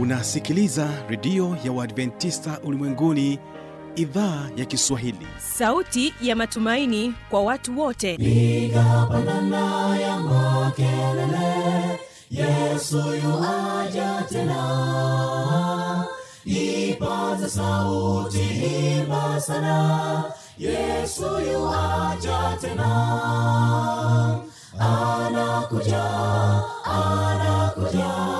unasikiliza redio ya uadventista ulimwenguni idhaa ya kiswahili. Sauti ya matumaini kwa watu wote. Piga pandana ya makelele yesu yuaja tena. Ipaza sauti imba sana yesu yuaja tena. Anakuja anakuja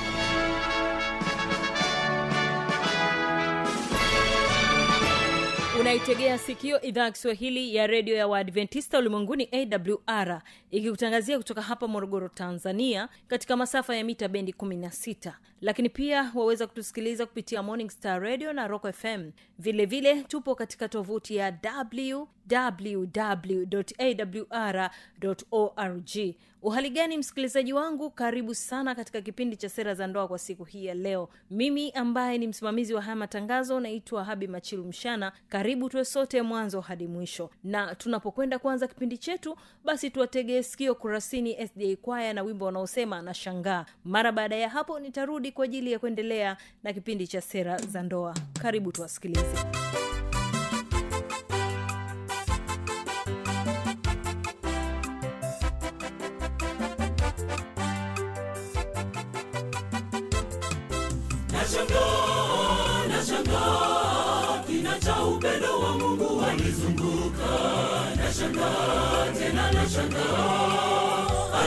unaitegea sikio idhaa ya kiswahili ya redio ya waadventista ulimwenguni awr ikikutangazia kutoka hapa morogoro tanzania katika masafa ya mita bendi 16 lakini pia waweza kutusikiliza kupitia morning star radio na rock fm vilevile vile tupo katika tovuti ya www.awr.org uhali gani msikilizaji wangu? Karibu sana katika kipindi cha sera za ndoa kwa siku hii ya leo. Mimi ambaye ni msimamizi wa haya matangazo naitwa habi machilu mshana. Karibu tuwe sote mwanzo hadi mwisho. Na tunapokwenda kuanza kipindi chetu basi tuwategee sikio kurasini sda kwaya na wimbo wanaosema na shangaa mara baada ya hapo nitarudi kwa ajili ya kuendelea na kipindi cha sera za ndoa. Karibu tuwasikilize. Nashangaa nashangaa kina cha upendo wa mungu wanizunguka nashangaa tena nashangaa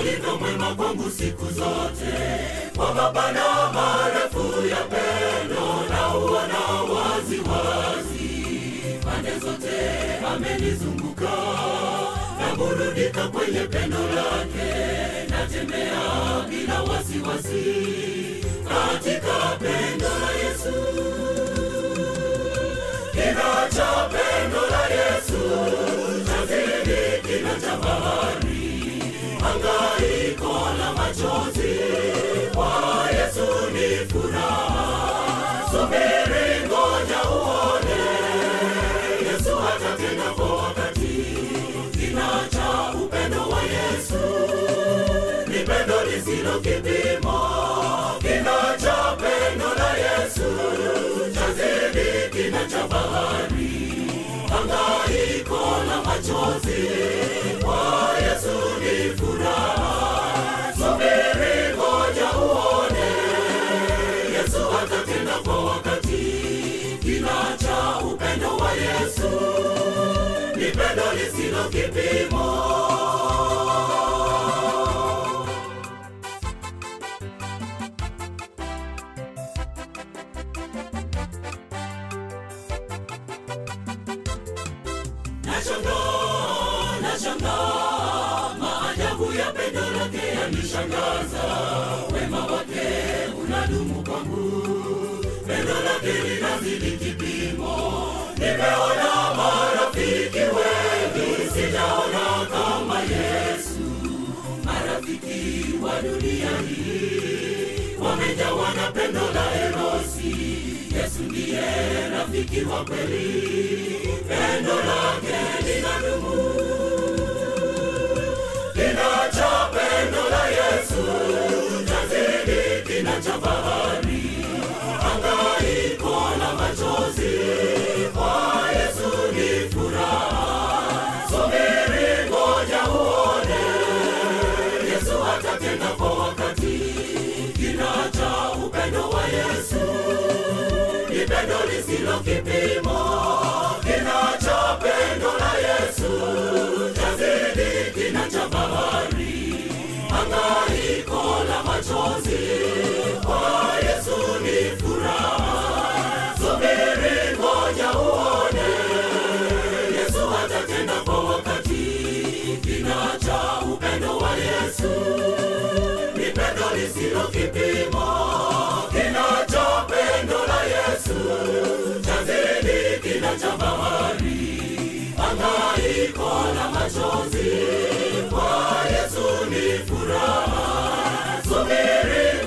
alivyo mwema kwangu siku zote kwa mapana marefu ya pendo na uona wazi wazi pande zote amenizunguka naburudika kwenye pendo lake natembea bila wasiwasi katika pendo la yesu. Kina pendo la yesu chazidi kina hangaiko la machozi kwa yesu ni furaha subiri ngoja uone yesu atatenda kwa wakati kina cha upendo wa yesu ni pendo lisilo kipimo kina cha pendo la yesu chazidi kina cha bahari hangaiko la machozi kipimo dunia hii wamejawa na pendo la erosi yesu ndiye rafiki wa kweli pendo lake linadumu kina cha pendo la yesu chazidi kina pendo lisilo kipimo cha bahari, angaiko na machozi, kwa Yesu ni furaha. Subiri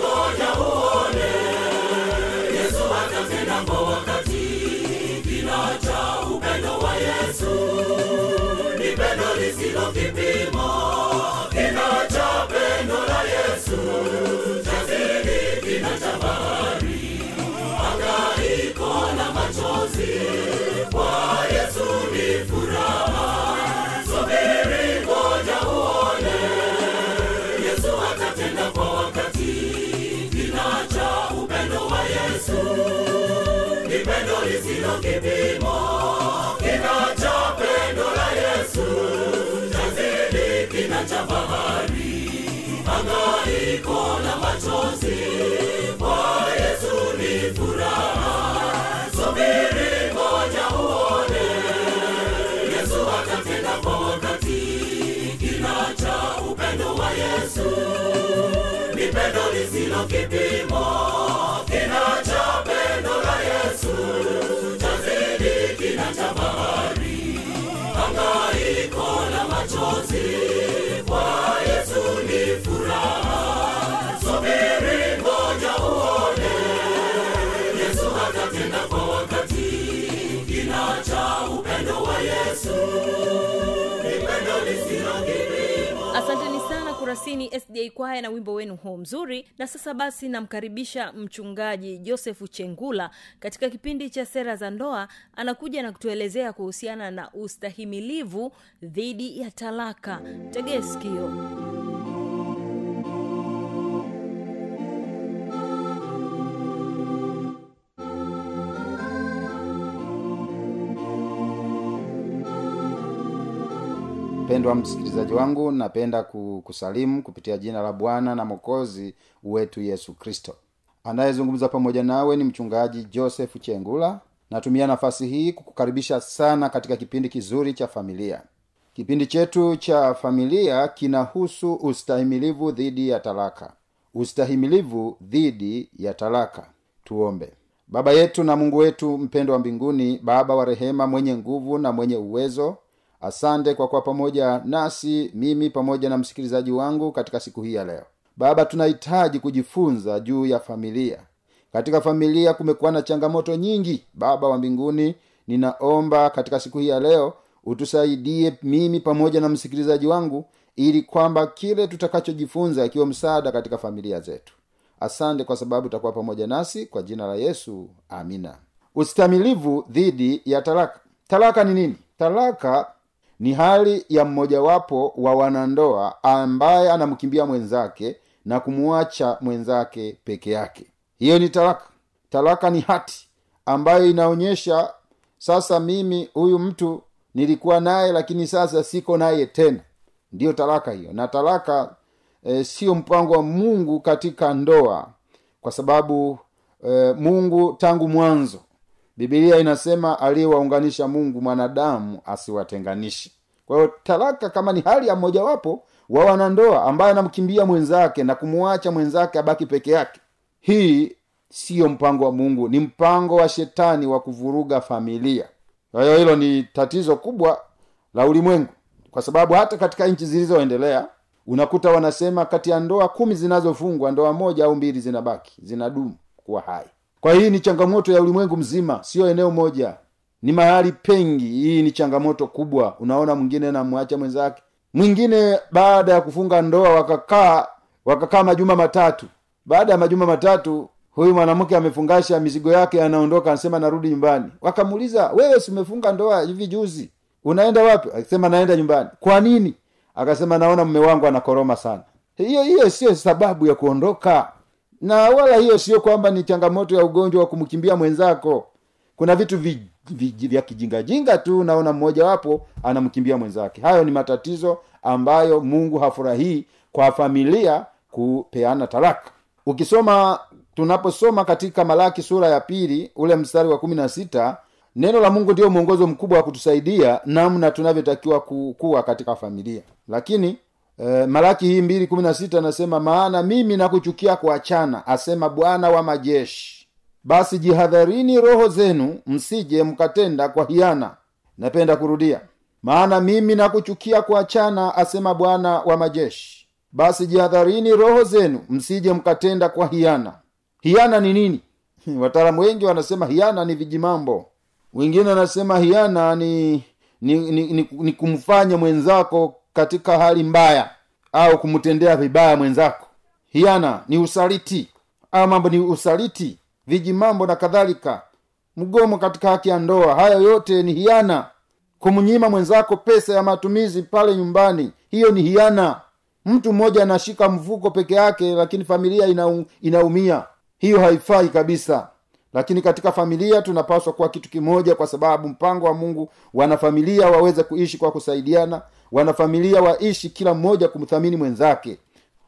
machozi sana sda kwaya na wimbo wenu huo mzuri. Na sasa basi namkaribisha mchungaji josefu chengula katika kipindi cha sera za ndoa anakuja na kutuelezea kuhusiana na ustahimilivu dhidi ya talaka. Tegee mpendwa msikilizaji wangu napenda kusalimu kupitia jina la bwana na mokozi wetu yesu kristo. Anayezungumza pamoja nawe ni mchungaji joseph chengula. Natumia nafasi hii kukukaribisha sana katika kipindi kizuri cha familia. Kipindi chetu cha familia kinahusu ustahimilivu dhidi ya talaka. Ustahimilivu dhidi ya talaka. Tuombe. Baba yetu na mungu wetu mpendo wa mbinguni baba wa rehema mwenye nguvu na mwenye uwezo asante kwa kuwa pamoja nasi mimi pamoja na msikilizaji wangu katika siku hii ya leo. Baba tunahitaji kujifunza juu ya familia. Katika familia kumekuwa na changamoto nyingi. Baba wa mbinguni ninaomba katika siku hii ya leo utusaidie mimi pamoja na msikilizaji wangu ili kwamba kile tutakachojifunza ikiwa msaada katika familia zetu. Asante kwa sababu utakuwa pamoja nasi kwa jina la yesu. Amina. Ustamilivu dhidi ya talaka. Talaka ni nini? Talaka ni hali ya mmojawapo wa wanandoa ambaye anamkimbia mwenzake na kumwacha mwenzake peke yake. Hiyo ni talaka. Talaka ni hati ambayo inaonyesha sasa mimi huyu mtu nilikuwa naye lakini sasa siko naye tena. Ndiyo talaka hiyo. Na talaka e, sio mpango wa mungu katika ndoa kwa sababu e, mungu tangu mwanzo bibilia inasema aliyewaunganisha mungu mwanadamu asiwatenganishe kwa hiyo talaka kama ni hali ya mmojawapo wa wanandoa ambaye anamkimbia mwenzake na kumwacha mwenzake abaki peke yake hii siyo mpango wa mungu ni mpango wa shetani wa kuvuruga familia. Kwa hiyo hilo ni tatizo kubwa la ulimwengu kwa sababu hata katika nchi zilizoendelea unakuta wanasema kati ya ndoa kumi zinazofungwa ndoa moja au mbili zinabaki zinadumu kuwa hai kwa hii ni changamoto ya ulimwengu mzima siyo eneo moja. Ni mahali pengi. Hii ni changamoto kubwa. Unaona mwingine namwacha mwenzake. Mwingine baada ya kufunga ndoa wakakaa wakakaa majuma matatu. Baada ya majuma matatu huyu mwanamke amefungasha mizigo yake anaondoka anasema narudi nyumbani. Wakamuuliza wewe simefunga ndoa hivi juzi? Unaenda wapi? Akisema naenda nyumbani. Kwa nini? Akasema naona mme wangu anakoroma sana. Hiyo hiyo siyo sababu ya kuondoka na wala hiyo sio kwamba ni changamoto ya ugonjwa wa kumkimbia mwenzako. Kuna vitu vi, vi, vya kijingajinga tu naona mmojawapo anamkimbia mwenzake. Hayo ni matatizo ambayo mungu hafurahii kwa familia kupeana talaka. Ukisoma tunaposoma katika malaki sura ya pili ule mstari wa kumi na sita neno la mungu ndio mwongozo mkubwa wa kutusaidia namna tunavyotakiwa kukuwa katika familia. Lakini e, malaki hii mbili kumi na sita anasema maana mimi nakuchukia kuachana asema bwana wa majeshi. Basi jihadharini roho zenu msije mkatenda kwa hiana. Napenda kurudia maana mimi nakuchukia kuachana asema bwana wa majeshi. Basi jihadharini roho zenu msije mkatenda kwa hiana. Hiana ni nini? Wataalamu wengi wanasema hiana ni vijimambo. Wengine wanasema hiana ni ni, ni, ni, ni kumfanya mwenzako katika hali mbaya au kumtendea vibaya mwenzako. Hiana ni usaliti. Au mambo ni usaliti vijimambo na kadhalika. Mgomo katika haki ya ndoa haya yote ni hiana. Kumnyima mwenzako pesa ya matumizi pale nyumbani hiyo ni hiana. Mtu mmoja anashika mfuko peke yake lakini familia ina, inaumia. Hiyo haifai kabisa. Lakini katika familia tunapaswa kuwa kitu kimoja kwa sababu mpango wa mungu wanafamilia waweze kuishi kwa kusaidiana wanafamilia waishi kila mmoja kumthamini mwenzake.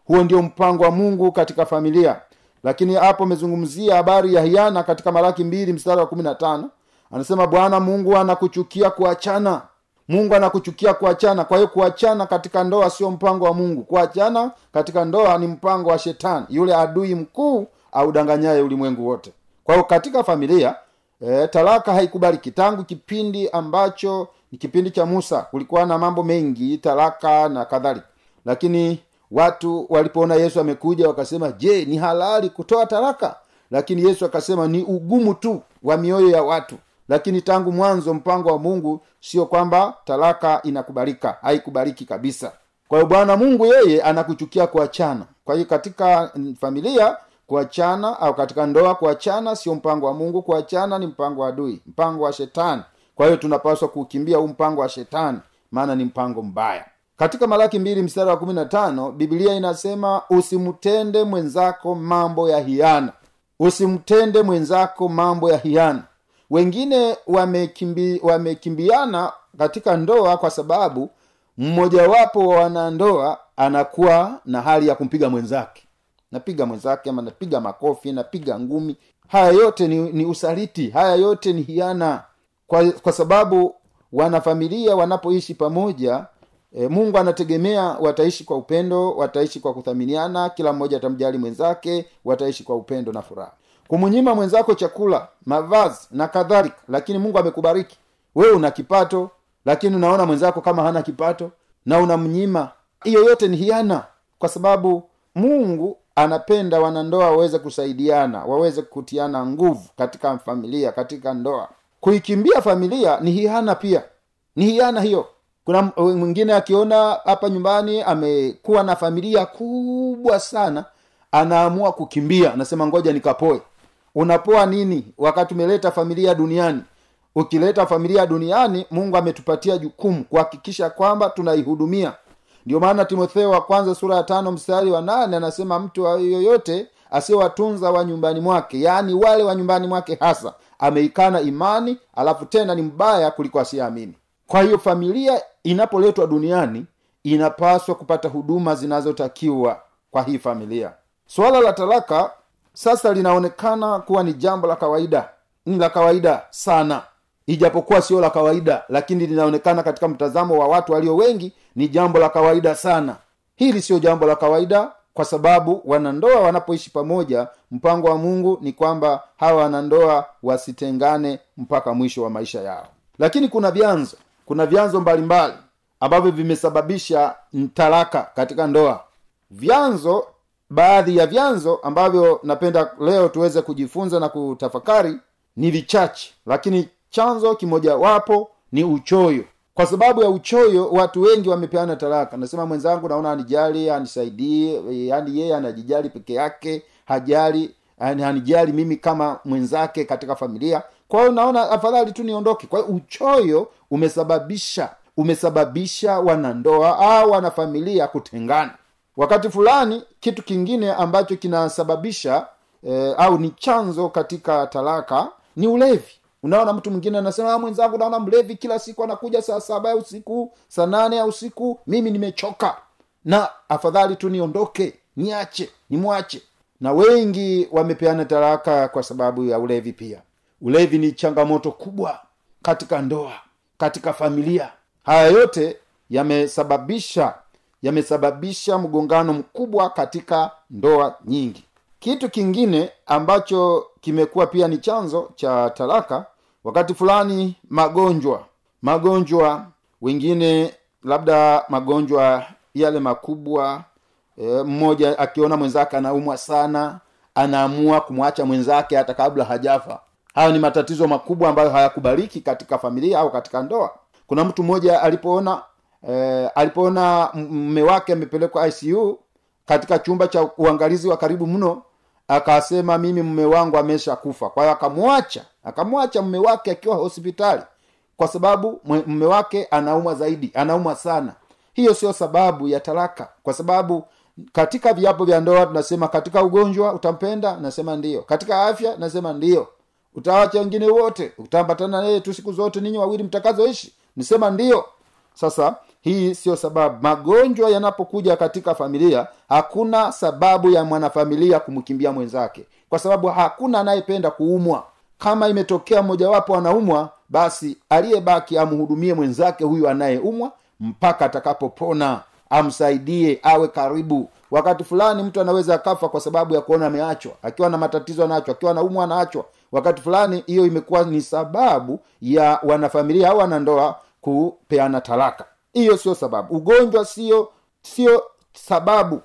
Huo ndio mpango wa mungu katika familia. Lakini hapo amezungumzia habari ya hiana katika malaki mbili mstari wa kumi na tano. Anasema bwana mungu anakuchukia kuachana. Mungu anakuchukia kuachana. Kwa hiyo kuachana katika ndoa sio mpango wa mungu. Kuachana katika ndoa ni mpango wa shetani yule adui mkuu audanganyaye ulimwengu wote. Kwa hiyo katika familia e, talaka haikubaliki tangu kipindi ambacho ni kipindi cha musa. Kulikuwa na mambo mengi talaka na kadhalika. Lakini watu walipoona yesu amekuja wakasema je ni halali kutoa talaka? Lakini yesu akasema ni ugumu tu wa mioyo ya watu. Lakini tangu mwanzo mpango wa mungu sio kwamba talaka inakubalika haikubaliki kabisa. Kwa hiyo bwana mungu yeye anakuchukia kuachana. Kwa hiyo katika familia kuachana au katika ndoa kuachana sio mpango wa mungu. Kuachana ni mpango wa adui mpango wa shetani kwa hiyo tunapaswa kuukimbia huu mpango wa shetani maana ni mpango mbaya. Katika malaki mbili mstari wa kumi na tano biblia inasema usimtende mwenzako mambo ya hiana. Usimtende mwenzako mambo ya hiana. Wengine wamekimbi, wamekimbiana katika ndoa kwa sababu mmojawapo wa wanandoa anakuwa na hali ya kumpiga mwenzake. Napiga mwenzake ama napiga makofi napiga ngumi. Haya yote ni, ni usaliti. Haya yote ni hiana kwa, kwa sababu wanafamilia wanapoishi pamoja e, mungu anategemea wataishi kwa upendo wataishi kwa kuthaminiana kila mmoja atamjali mwenzake wataishi kwa upendo na furaha. Kumnyima mwenzako chakula mavazi na kadhalika lakini mungu amekubariki. Wewe una kipato lakini unaona mwenzako kama hana kipato na unamnyima. Hiyo yote ni hiana kwa sababu mungu anapenda wanandoa waweze kusaidiana waweze kutiana nguvu katika familia katika ndoa kuikimbia familia ni hiana pia. Ni hiana hiyo. Kuna mwingine akiona hapa nyumbani amekuwa na familia kubwa sana anaamua kukimbia. Anasema ngoja nikapoe. Unapoa nini wakati umeleta familia duniani? Ukileta familia duniani mungu ametupatia jukumu kuhakikisha kwamba tunaihudumia. Ndio maana timotheo wa kwanza sura ya tano mstari wa nane anasema mtu yoyote asiyewatunza wa nyumbani mwake yaani wale wa nyumbani mwake hasa ameikana imani alafu tena ni mbaya kuliko asiyeamini. Kwa hiyo familia inapoletwa duniani inapaswa kupata huduma zinazotakiwa kwa hii familia. Suala la talaka sasa linaonekana kuwa ni jambo la kawaida. Ni la kawaida sana. Ijapokuwa sio la kawaida lakini linaonekana katika mtazamo wa watu walio wengi ni jambo la kawaida sana. Hili sio jambo la kawaida kwa sababu wanandoa wanapoishi pamoja mpango wa mungu ni kwamba hawa wanandoa wasitengane mpaka mwisho wa maisha yao. Lakini kuna vyanzo kuna vyanzo mbalimbali ambavyo vimesababisha mtaraka katika ndoa. Vyanzo baadhi ya vyanzo ambavyo napenda leo tuweze kujifunza na kutafakari ni vichache lakini chanzo kimojawapo ni uchoyo kwa sababu ya uchoyo watu wengi wamepeana talaka. Nasema mwenzangu naona anijali anisaidie yani yeye anajijali peke yake hajali yani hanijali mimi kama mwenzake katika familia. Kwa hiyo naona afadhali tu niondoke. Kwa hiyo uchoyo umesababisha umesababisha wanandoa au wanafamilia kutengana. Wakati fulani kitu kingine ambacho kinasababisha eh, au ni chanzo katika talaka ni ulevi unaona mtu mwingine anasema "Ah, mwenzangu naona mlevi kila siku anakuja saa saba ya usiku saa nane ya usiku mimi nimechoka. Na afadhali tu niondoke niache nimwache. Na wengi wamepeana talaka kwa sababu ya ulevi pia. Ulevi ni changamoto kubwa katika ndoa katika familia. Haya yote yamesababisha yamesababisha mgongano mkubwa katika ndoa nyingi kitu kingine ambacho kimekuwa pia ni chanzo cha talaka wakati fulani magonjwa. Magonjwa wengine labda magonjwa yale makubwa e, mmoja akiona mwenzake anaumwa sana anaamua kumwacha mwenzake hata kabla hajafa. Hayo ni matatizo makubwa ambayo hayakubaliki katika familia au katika ndoa. Kuna mtu mmoja alipoona e, alipoona mme wake amepelekwa icu katika chumba cha uangalizi wa karibu mno akasema mimi mme wangu amesha kufa. Kwa hiyo akamwacha akamwacha mme wake akiwa hospitali kwa sababu mme wake anaumwa zaidi anaumwa sana. Hiyo sio sababu ya talaka kwa sababu katika viapo vya ndoa tunasema katika ugonjwa utampenda? Nasema ndio. Katika afya? Nasema ndio. Utawacha wengine wote utaambatana naye tu siku zote ninyi wawili mtakazoishi? Nisema ndio. Sasa hii siyo sababu. Magonjwa yanapokuja katika familia hakuna sababu ya mwanafamilia kumkimbia mwenzake. Kwa sababu hakuna anayependa kuumwa. Kama imetokea mmojawapo anaumwa basi aliyebaki amhudumie mwenzake huyu anayeumwa mpaka atakapopona. Amsaidie awe karibu. Wakati fulani mtu anaweza akafa kwa sababu ya kuona ameachwa. Akiwa na matatizo anaachwa akiwa anaumwa anaachwa. Wakati fulani hiyo imekuwa ni sababu ya wanafamilia au wanandoa kupeana talaka hiyo sio sababu. Ugonjwa sio sio sababu.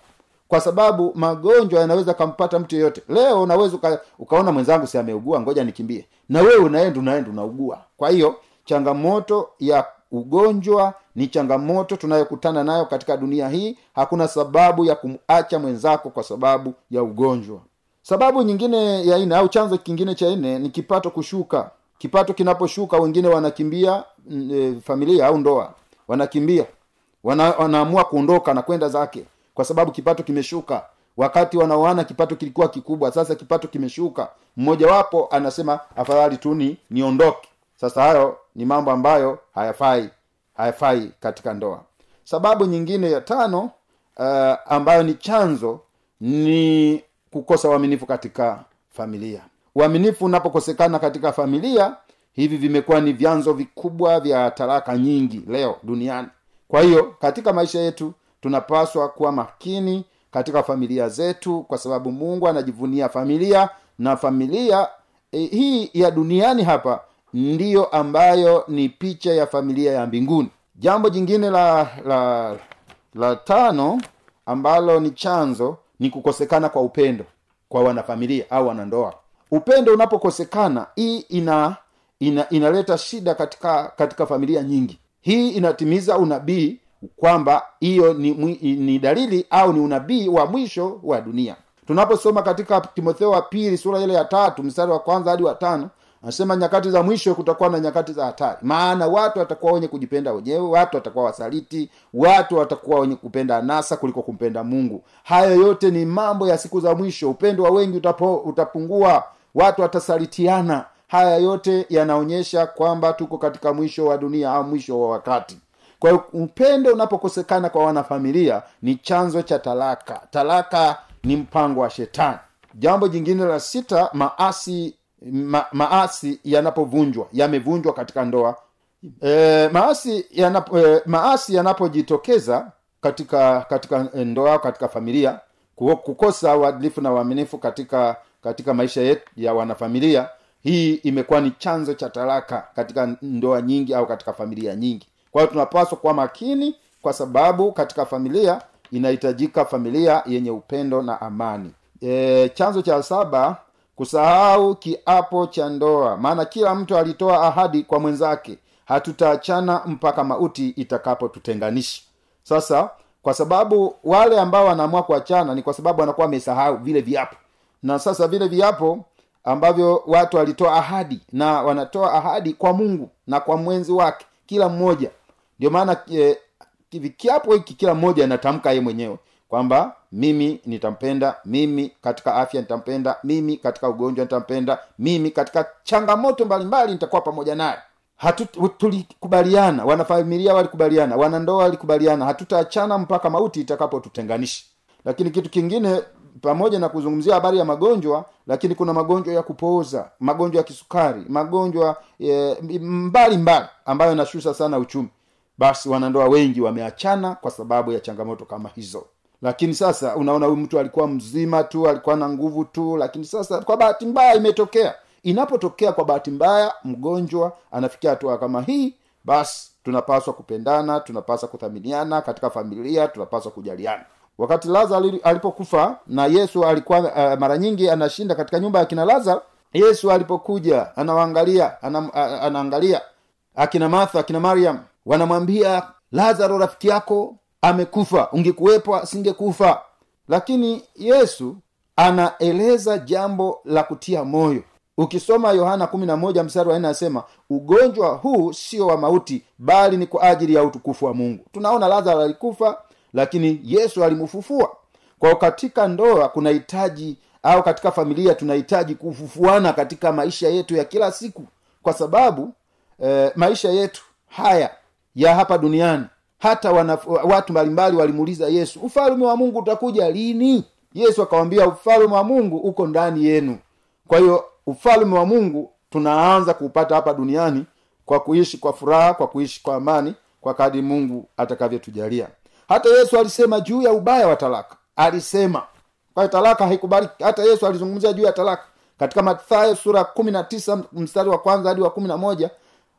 Kwa sababu magonjwa yanaweza kampata mtu yeyote. Leo unaweza uka, ukaona mwenzangu si ameugua ngoja nikimbie. Na wewe unaenda unaenda unaugua. Kwa hiyo changamoto ya ugonjwa ni changamoto tunayokutana nayo katika dunia hii. Hakuna sababu ya kumacha mwenzako kwa sababu ya ugonjwa. Sababu nyingine ya nne au chanzo kingine cha nne ni kipato kushuka. Kipato kinaposhuka wengine wanakimbia e, familia au ndoa wanakimbia. Wana, wanaamua kuondoka na kwenda zake kwa sababu kipato kimeshuka. Wakati wanaoana kipato kilikuwa kikubwa. Sasa kipato kimeshuka. Mmojawapo anasema afadhali tu ni niondoke. Sasa hayo ni mambo ambayo hayafai hayafai katika ndoa. Sababu nyingine ya tano uh, ambayo ni chanzo ni kukosa uaminifu katika familia. Uaminifu unapokosekana katika familia hivi vimekuwa ni vyanzo vikubwa vya talaka nyingi leo duniani. Kwa hiyo katika maisha yetu tunapaswa kuwa makini katika familia zetu kwa sababu mungu anajivunia familia na familia eh, hii ya duniani hapa ndiyo ambayo ni picha ya familia ya mbinguni. Jambo jingine la la la tano ambalo ni chanzo ni kukosekana kwa upendo kwa wanafamilia au wanandoa. Upendo unapokosekana hii ina, ina inaleta shida katika katika familia nyingi. Hii inatimiza unabii kwamba hiyo ni, ni dalili au ni unabii wa mwisho wa dunia. Tunaposoma katika timotheo wa pili sura ile ya tatu mstari wa kwanza hadi wa tano anasema nyakati za mwisho kutakuwa na nyakati za hatari. Maana watu watakuwa wenye kujipenda wenyewe watu watakuwa wasaliti watu watakuwa wenye kupenda anasa kuliko kumpenda mungu. Hayo yote ni mambo ya siku za mwisho. Upendo wa wengi utapo, utapungua watu watasalitiana haya yote yanaonyesha kwamba tuko katika mwisho wa dunia au mwisho wa wakati. Kwa hiyo upendo unapokosekana kwa wanafamilia ni chanzo cha talaka. Talaka ni mpango wa shetani. Jambo jingine la sita maasi ma, maasi yanapovunjwa yamevunjwa katika ndoa. E, maasi yanapo, e, maasi yanapojitokeza katika katika ndoa katika familia kukosa uadilifu na uaminifu katika katika maisha yetu ya wanafamilia hii imekuwa ni chanzo cha talaka katika ndoa nyingi au katika familia nyingi. Kwa hiyo tunapaswa kuwa makini kwa sababu katika familia inahitajika familia yenye upendo na amani. E, chanzo cha saba kusahau kiapo cha ndoa. Maana kila mtu alitoa ahadi kwa mwenzake hatutaachana mpaka mauti itakapotutenganisha. Sasa kwa sababu wale ambao wanaamua kuachana ni kwa sababu wanakuwa wamesahau vile viapo. Na sasa vile viapo ambavyo watu walitoa ahadi na wanatoa ahadi kwa mungu na kwa mwenzi wake kila mmoja. Ndio maana kiapo hiki kila mmoja anatamka ye mwenyewe kwamba mimi nitampenda mimi katika afya nitampenda mimi katika ugonjwa nitampenda mimi katika changamoto mbalimbali nitakuwa pamoja naye. Tulikubaliana wanafamilia walikubaliana wanandoa walikubaliana hatutaachana mpaka mauti itakapotutenganisha. Lakini kitu kingine pamoja na kuzungumzia habari ya magonjwa lakini kuna magonjwa ya kupooza magonjwa ya kisukari magonjwa e, mbali mbali ambayo yanashusha sana uchumi. Basi wanandoa wengi wameachana kwa sababu ya changamoto kama hizo. Lakini sasa unaona huyu mtu alikuwa mzima tu alikuwa na nguvu tu lakini sasa kwa bahati mbaya imetokea. Inapotokea kwa bahati mbaya mgonjwa anafikia hatua kama hii basi tunapaswa kupendana tunapaswa kuthaminiana katika familia tunapaswa kujaliana wakati lazaro alipokufa na yesu alikuwa uh, mara nyingi anashinda katika nyumba ya kina lazaro yesu alipokuja anawaangalia anaangalia. Akina martha akina mariam wanamwambia lazaro rafiki yako amekufa. Ungekuwepo asingekufa. Lakini yesu anaeleza jambo la kutia moyo. Ukisoma yohana 11 mstari wa anasema ugonjwa huu sio wa mauti bali ni kwa ajili ya utukufu wa mungu. Tunaona lazaro alikufa lakini yesu alimfufua. Kwao katika ndoa kunahitaji au katika familia tunahitaji kufufuana katika maisha yetu ya kila siku. Kwa sababu eh, maisha yetu haya ya hapa duniani hata wana, watu mbalimbali walimuuliza yesu ufalume wa mungu utakuja lini? Yesu akawambia ufalume wa mungu uko ndani yenu. Kwa hiyo ufalume wa mungu tunaanza kuupata hapa duniani kwa kuishi kwa furaha kwa kuishi kwa amani kwa kadi mungu atakavyotujalia hata yesu alisema juu ya ubaya wa talaka. Alisema. Kwa hiyo talaka haikubaliki. Hata yesu alizungumzia juu ya talaka. Katika mathayo sura kumi na tisa mstari wa kwanza hadi wa kumi na moja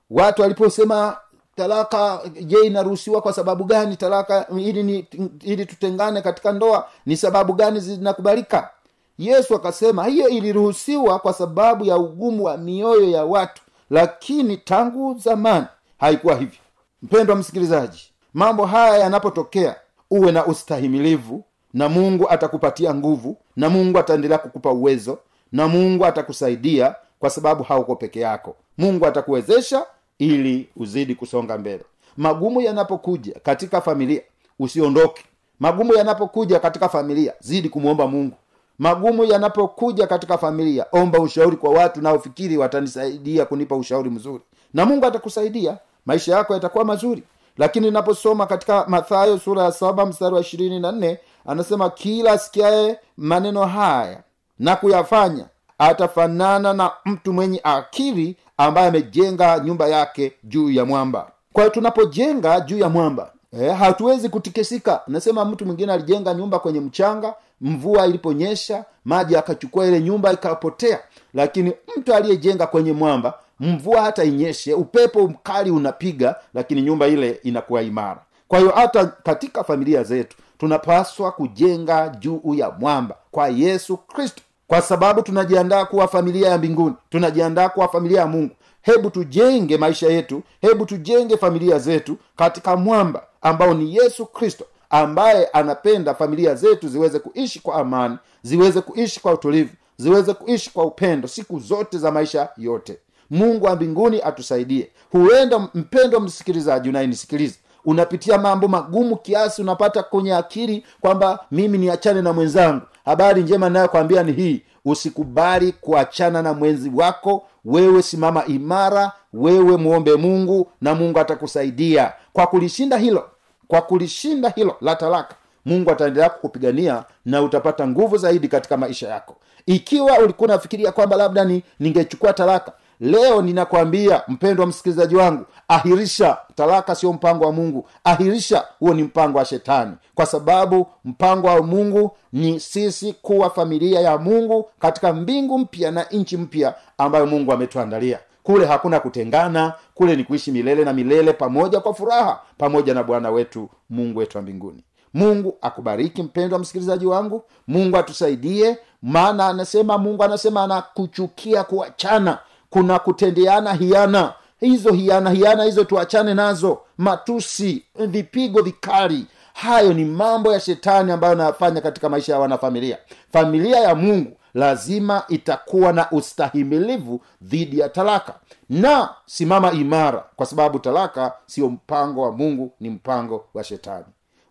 watu waliposema talaka je inaruhusiwa kwa sababu gani? Talaka ili ni ili tutengane katika ndoa ni sababu gani zinakubalika? Yesu akasema hiyo iliruhusiwa kwa sababu ya ugumu wa mioyo ya watu lakini tangu zamani haikuwa hivyo. Mpendwa msikilizaji mambo haya yanapotokea uwe na ustahimilivu na mungu atakupatia nguvu na mungu ataendelea kukupa uwezo na mungu atakusaidia kwa sababu hauko peke yako. Mungu atakuwezesha ili uzidi kusonga mbele. Magumu yanapokuja katika familia usiondoke. Magumu yanapokuja katika familia zidi kumwomba mungu. Magumu yanapokuja katika familia omba ushauri kwa watu naofikiri watanisaidia kunipa ushauri mzuri. Na mungu atakusaidia maisha yako yatakuwa mazuri lakini naposoma katika mathayo sura ya saba mstari wa ishirini na nne anasema kila asikiaye maneno haya na kuyafanya atafanana na mtu mwenye akili ambaye amejenga nyumba yake juu ya mwamba. Kwa hiyo tunapojenga juu ya mwamba eh, hatuwezi kutikisika. Nasema mtu mwingine alijenga nyumba kwenye mchanga mvua iliponyesha maji akachukua ile nyumba ikapotea. Lakini mtu aliyejenga kwenye mwamba mvua hata inyeshe upepo mkali unapiga lakini nyumba ile inakuwa imara. Kwa hiyo hata katika familia zetu tunapaswa kujenga juu ya mwamba kwa yesu kristo. Kwa sababu tunajiandaa kuwa familia ya mbinguni tunajiandaa kuwa familia ya mungu. Hebu tujenge maisha yetu hebu tujenge familia zetu katika mwamba ambao ni yesu kristo ambaye anapenda familia zetu ziweze kuishi kwa amani ziweze kuishi kwa utulivu ziweze kuishi kwa upendo siku zote za maisha yote mungu wa mbinguni atusaidie. Huenda mpendwa msikilizaji unayenisikiliza unapitia mambo magumu kiasi unapata kwenye akili kwamba mimi niachane na mwenzangu. Habari njema inayokwambia ni hii usikubali kuachana na mwenzi wako. Wewe simama imara wewe mwombe mungu na mungu atakusaidia. Kwa kulishinda hilo kwa kulishinda hilo la talaka mungu ataendelea kukupigania na utapata nguvu zaidi katika maisha yako. Ikiwa ulikuwa unafikiria kwamba labda ni ningechukua talaka leo ninakwambia mpendwa msikilizaji wangu ahirisha. Talaka sio mpango wa mungu. Ahirisha huo ni mpango wa shetani. Kwa sababu mpango wa mungu ni sisi kuwa familia ya mungu katika mbingu mpya na nchi mpya ambayo mungu ametuandalia. Kule hakuna kutengana kule ni kuishi milele na milele pamoja kwa furaha pamoja na bwana wetu mungu wetu wa mbinguni. Mungu akubariki mpendwa msikilizaji wangu. Mungu atusaidie maana anasema mungu anasema anakuchukia kuachana kuna kutendeana hiana. Hizo hiana hiana hizo tuachane nazo. Matusi vipigo vikali. Hayo ni mambo ya shetani ambayo anayafanya katika maisha ya wanafamilia. Familia ya mungu lazima itakuwa na ustahimilivu dhidi ya talaka. Na simama imara kwa sababu talaka sio mpango wa mungu ni mpango wa shetani.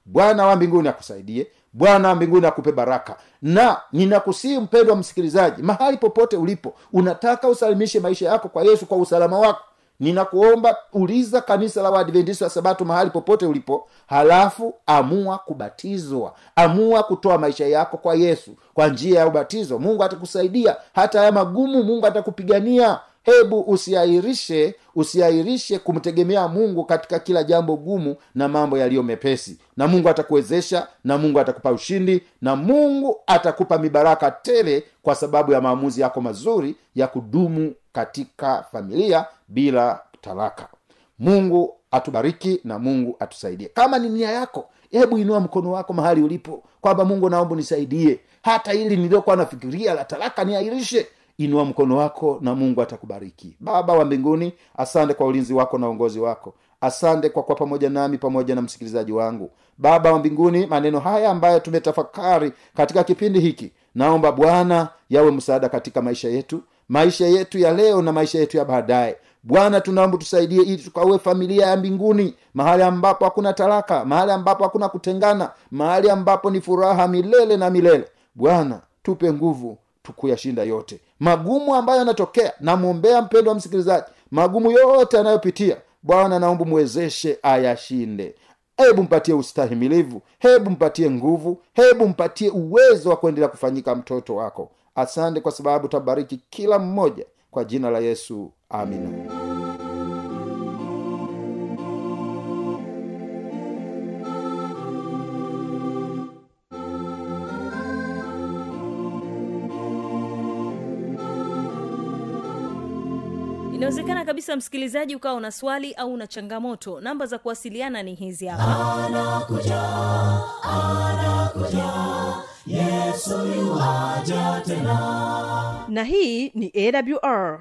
Bwana wa mbinguni akusaidie bwana wa mbinguni akupe baraka. Na ninakusii mpendwa msikilizaji mahali popote ulipo unataka usalimishe maisha yako kwa yesu kwa usalama wako ninakuomba uliza kanisa la waadventista wa sabato mahali popote ulipo halafu amua kubatizwa amua kutoa maisha yako kwa yesu kwa njia ya ubatizo. Mungu atakusaidia hata haya magumu mungu atakupigania hebu usiairishe usiairishe kumtegemea mungu katika kila jambo gumu na mambo yaliyo mepesi. Na mungu atakuwezesha na mungu atakupa ushindi na mungu atakupa mibaraka tele kwa sababu ya maamuzi yako mazuri ya kudumu katika familia bila talaka. Mungu atubariki na mungu atusaidie. Kama ni nia yako hebu inua mkono wako mahali ulipo kwamba mungu naomba nisaidie hata hili niliokuwa nafikiria la talaka niairishe inua mkono wako na mungu atakubariki. Baba wa mbinguni asante kwa ulinzi wako na uongozi wako. Asante kwa kuwa pamoja nami pamoja na msikilizaji wangu. Baba wa mbinguni maneno haya ambayo tumetafakari katika kipindi hiki naomba bwana yawe msaada katika maisha yetu maisha yetu ya leo na maisha yetu ya baadaye. Bwana tunaomba tusaidie ili tukawe familia ya mbinguni mahali ambapo hakuna talaka mahali ambapo hakuna kutengana mahali ambapo ni furaha milele na milele. Bwana tupe nguvu tukuyashinda yote magumu ambayo yanatokea namwombea mpendo wa msikilizaji magumu yote anayopitia bwana naomba mwezeshe ayashinde. Hebu mpatie ustahimilivu hebu mpatie nguvu hebu mpatie uwezo wa kuendelea kufanyika mtoto wako. Asante kwa sababu tabariki kila mmoja kwa jina la yesu amina inawezekana kabisa msikilizaji ukawa una swali au una changamoto. Namba za kuwasiliana ni hizi hapa. Anakuja anakuja. Yesu tena. Na hii ni awr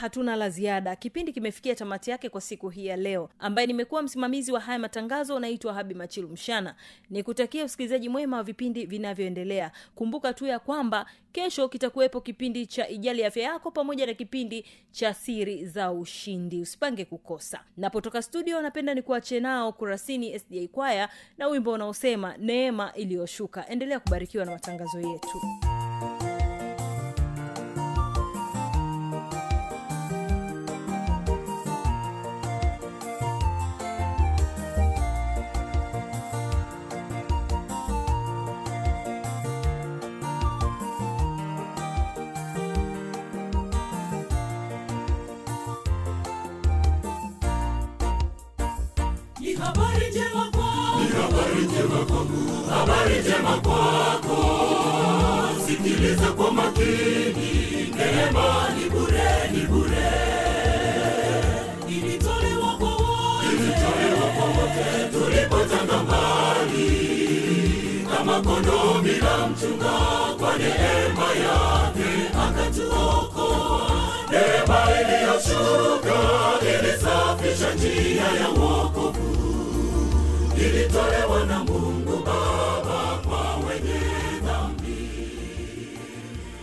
hatuna la ziada. Kipindi kimefikia tamati yake kwa siku hii ya leo ambaye nimekuwa msimamizi wa haya matangazo naitwa habi machilu mshana. Ni kutakia usikilizaji mwema wa vipindi vinavyoendelea. Kumbuka tu ya kwamba kesho kitakuwepo kipindi cha ijali afya yako pamoja na kipindi cha siri za ushindi. Usipange kukosa. Napotoka studio napenda ni kuache nao kurasini sda kwaya na wimbo unaosema neema iliyoshuka. Endelea kubarikiwa na matangazo yetu habari njema kwako. Sikiliza kwa makini. Neema ni bure ni bure. Ilitolewa kwa wote. Ilitolewa kwa kama kondoo bila mchunga kwa neema yake akatuokoa. Neema iliyoshuka ilisafisha njia ya wokovu ilitolewa na mungu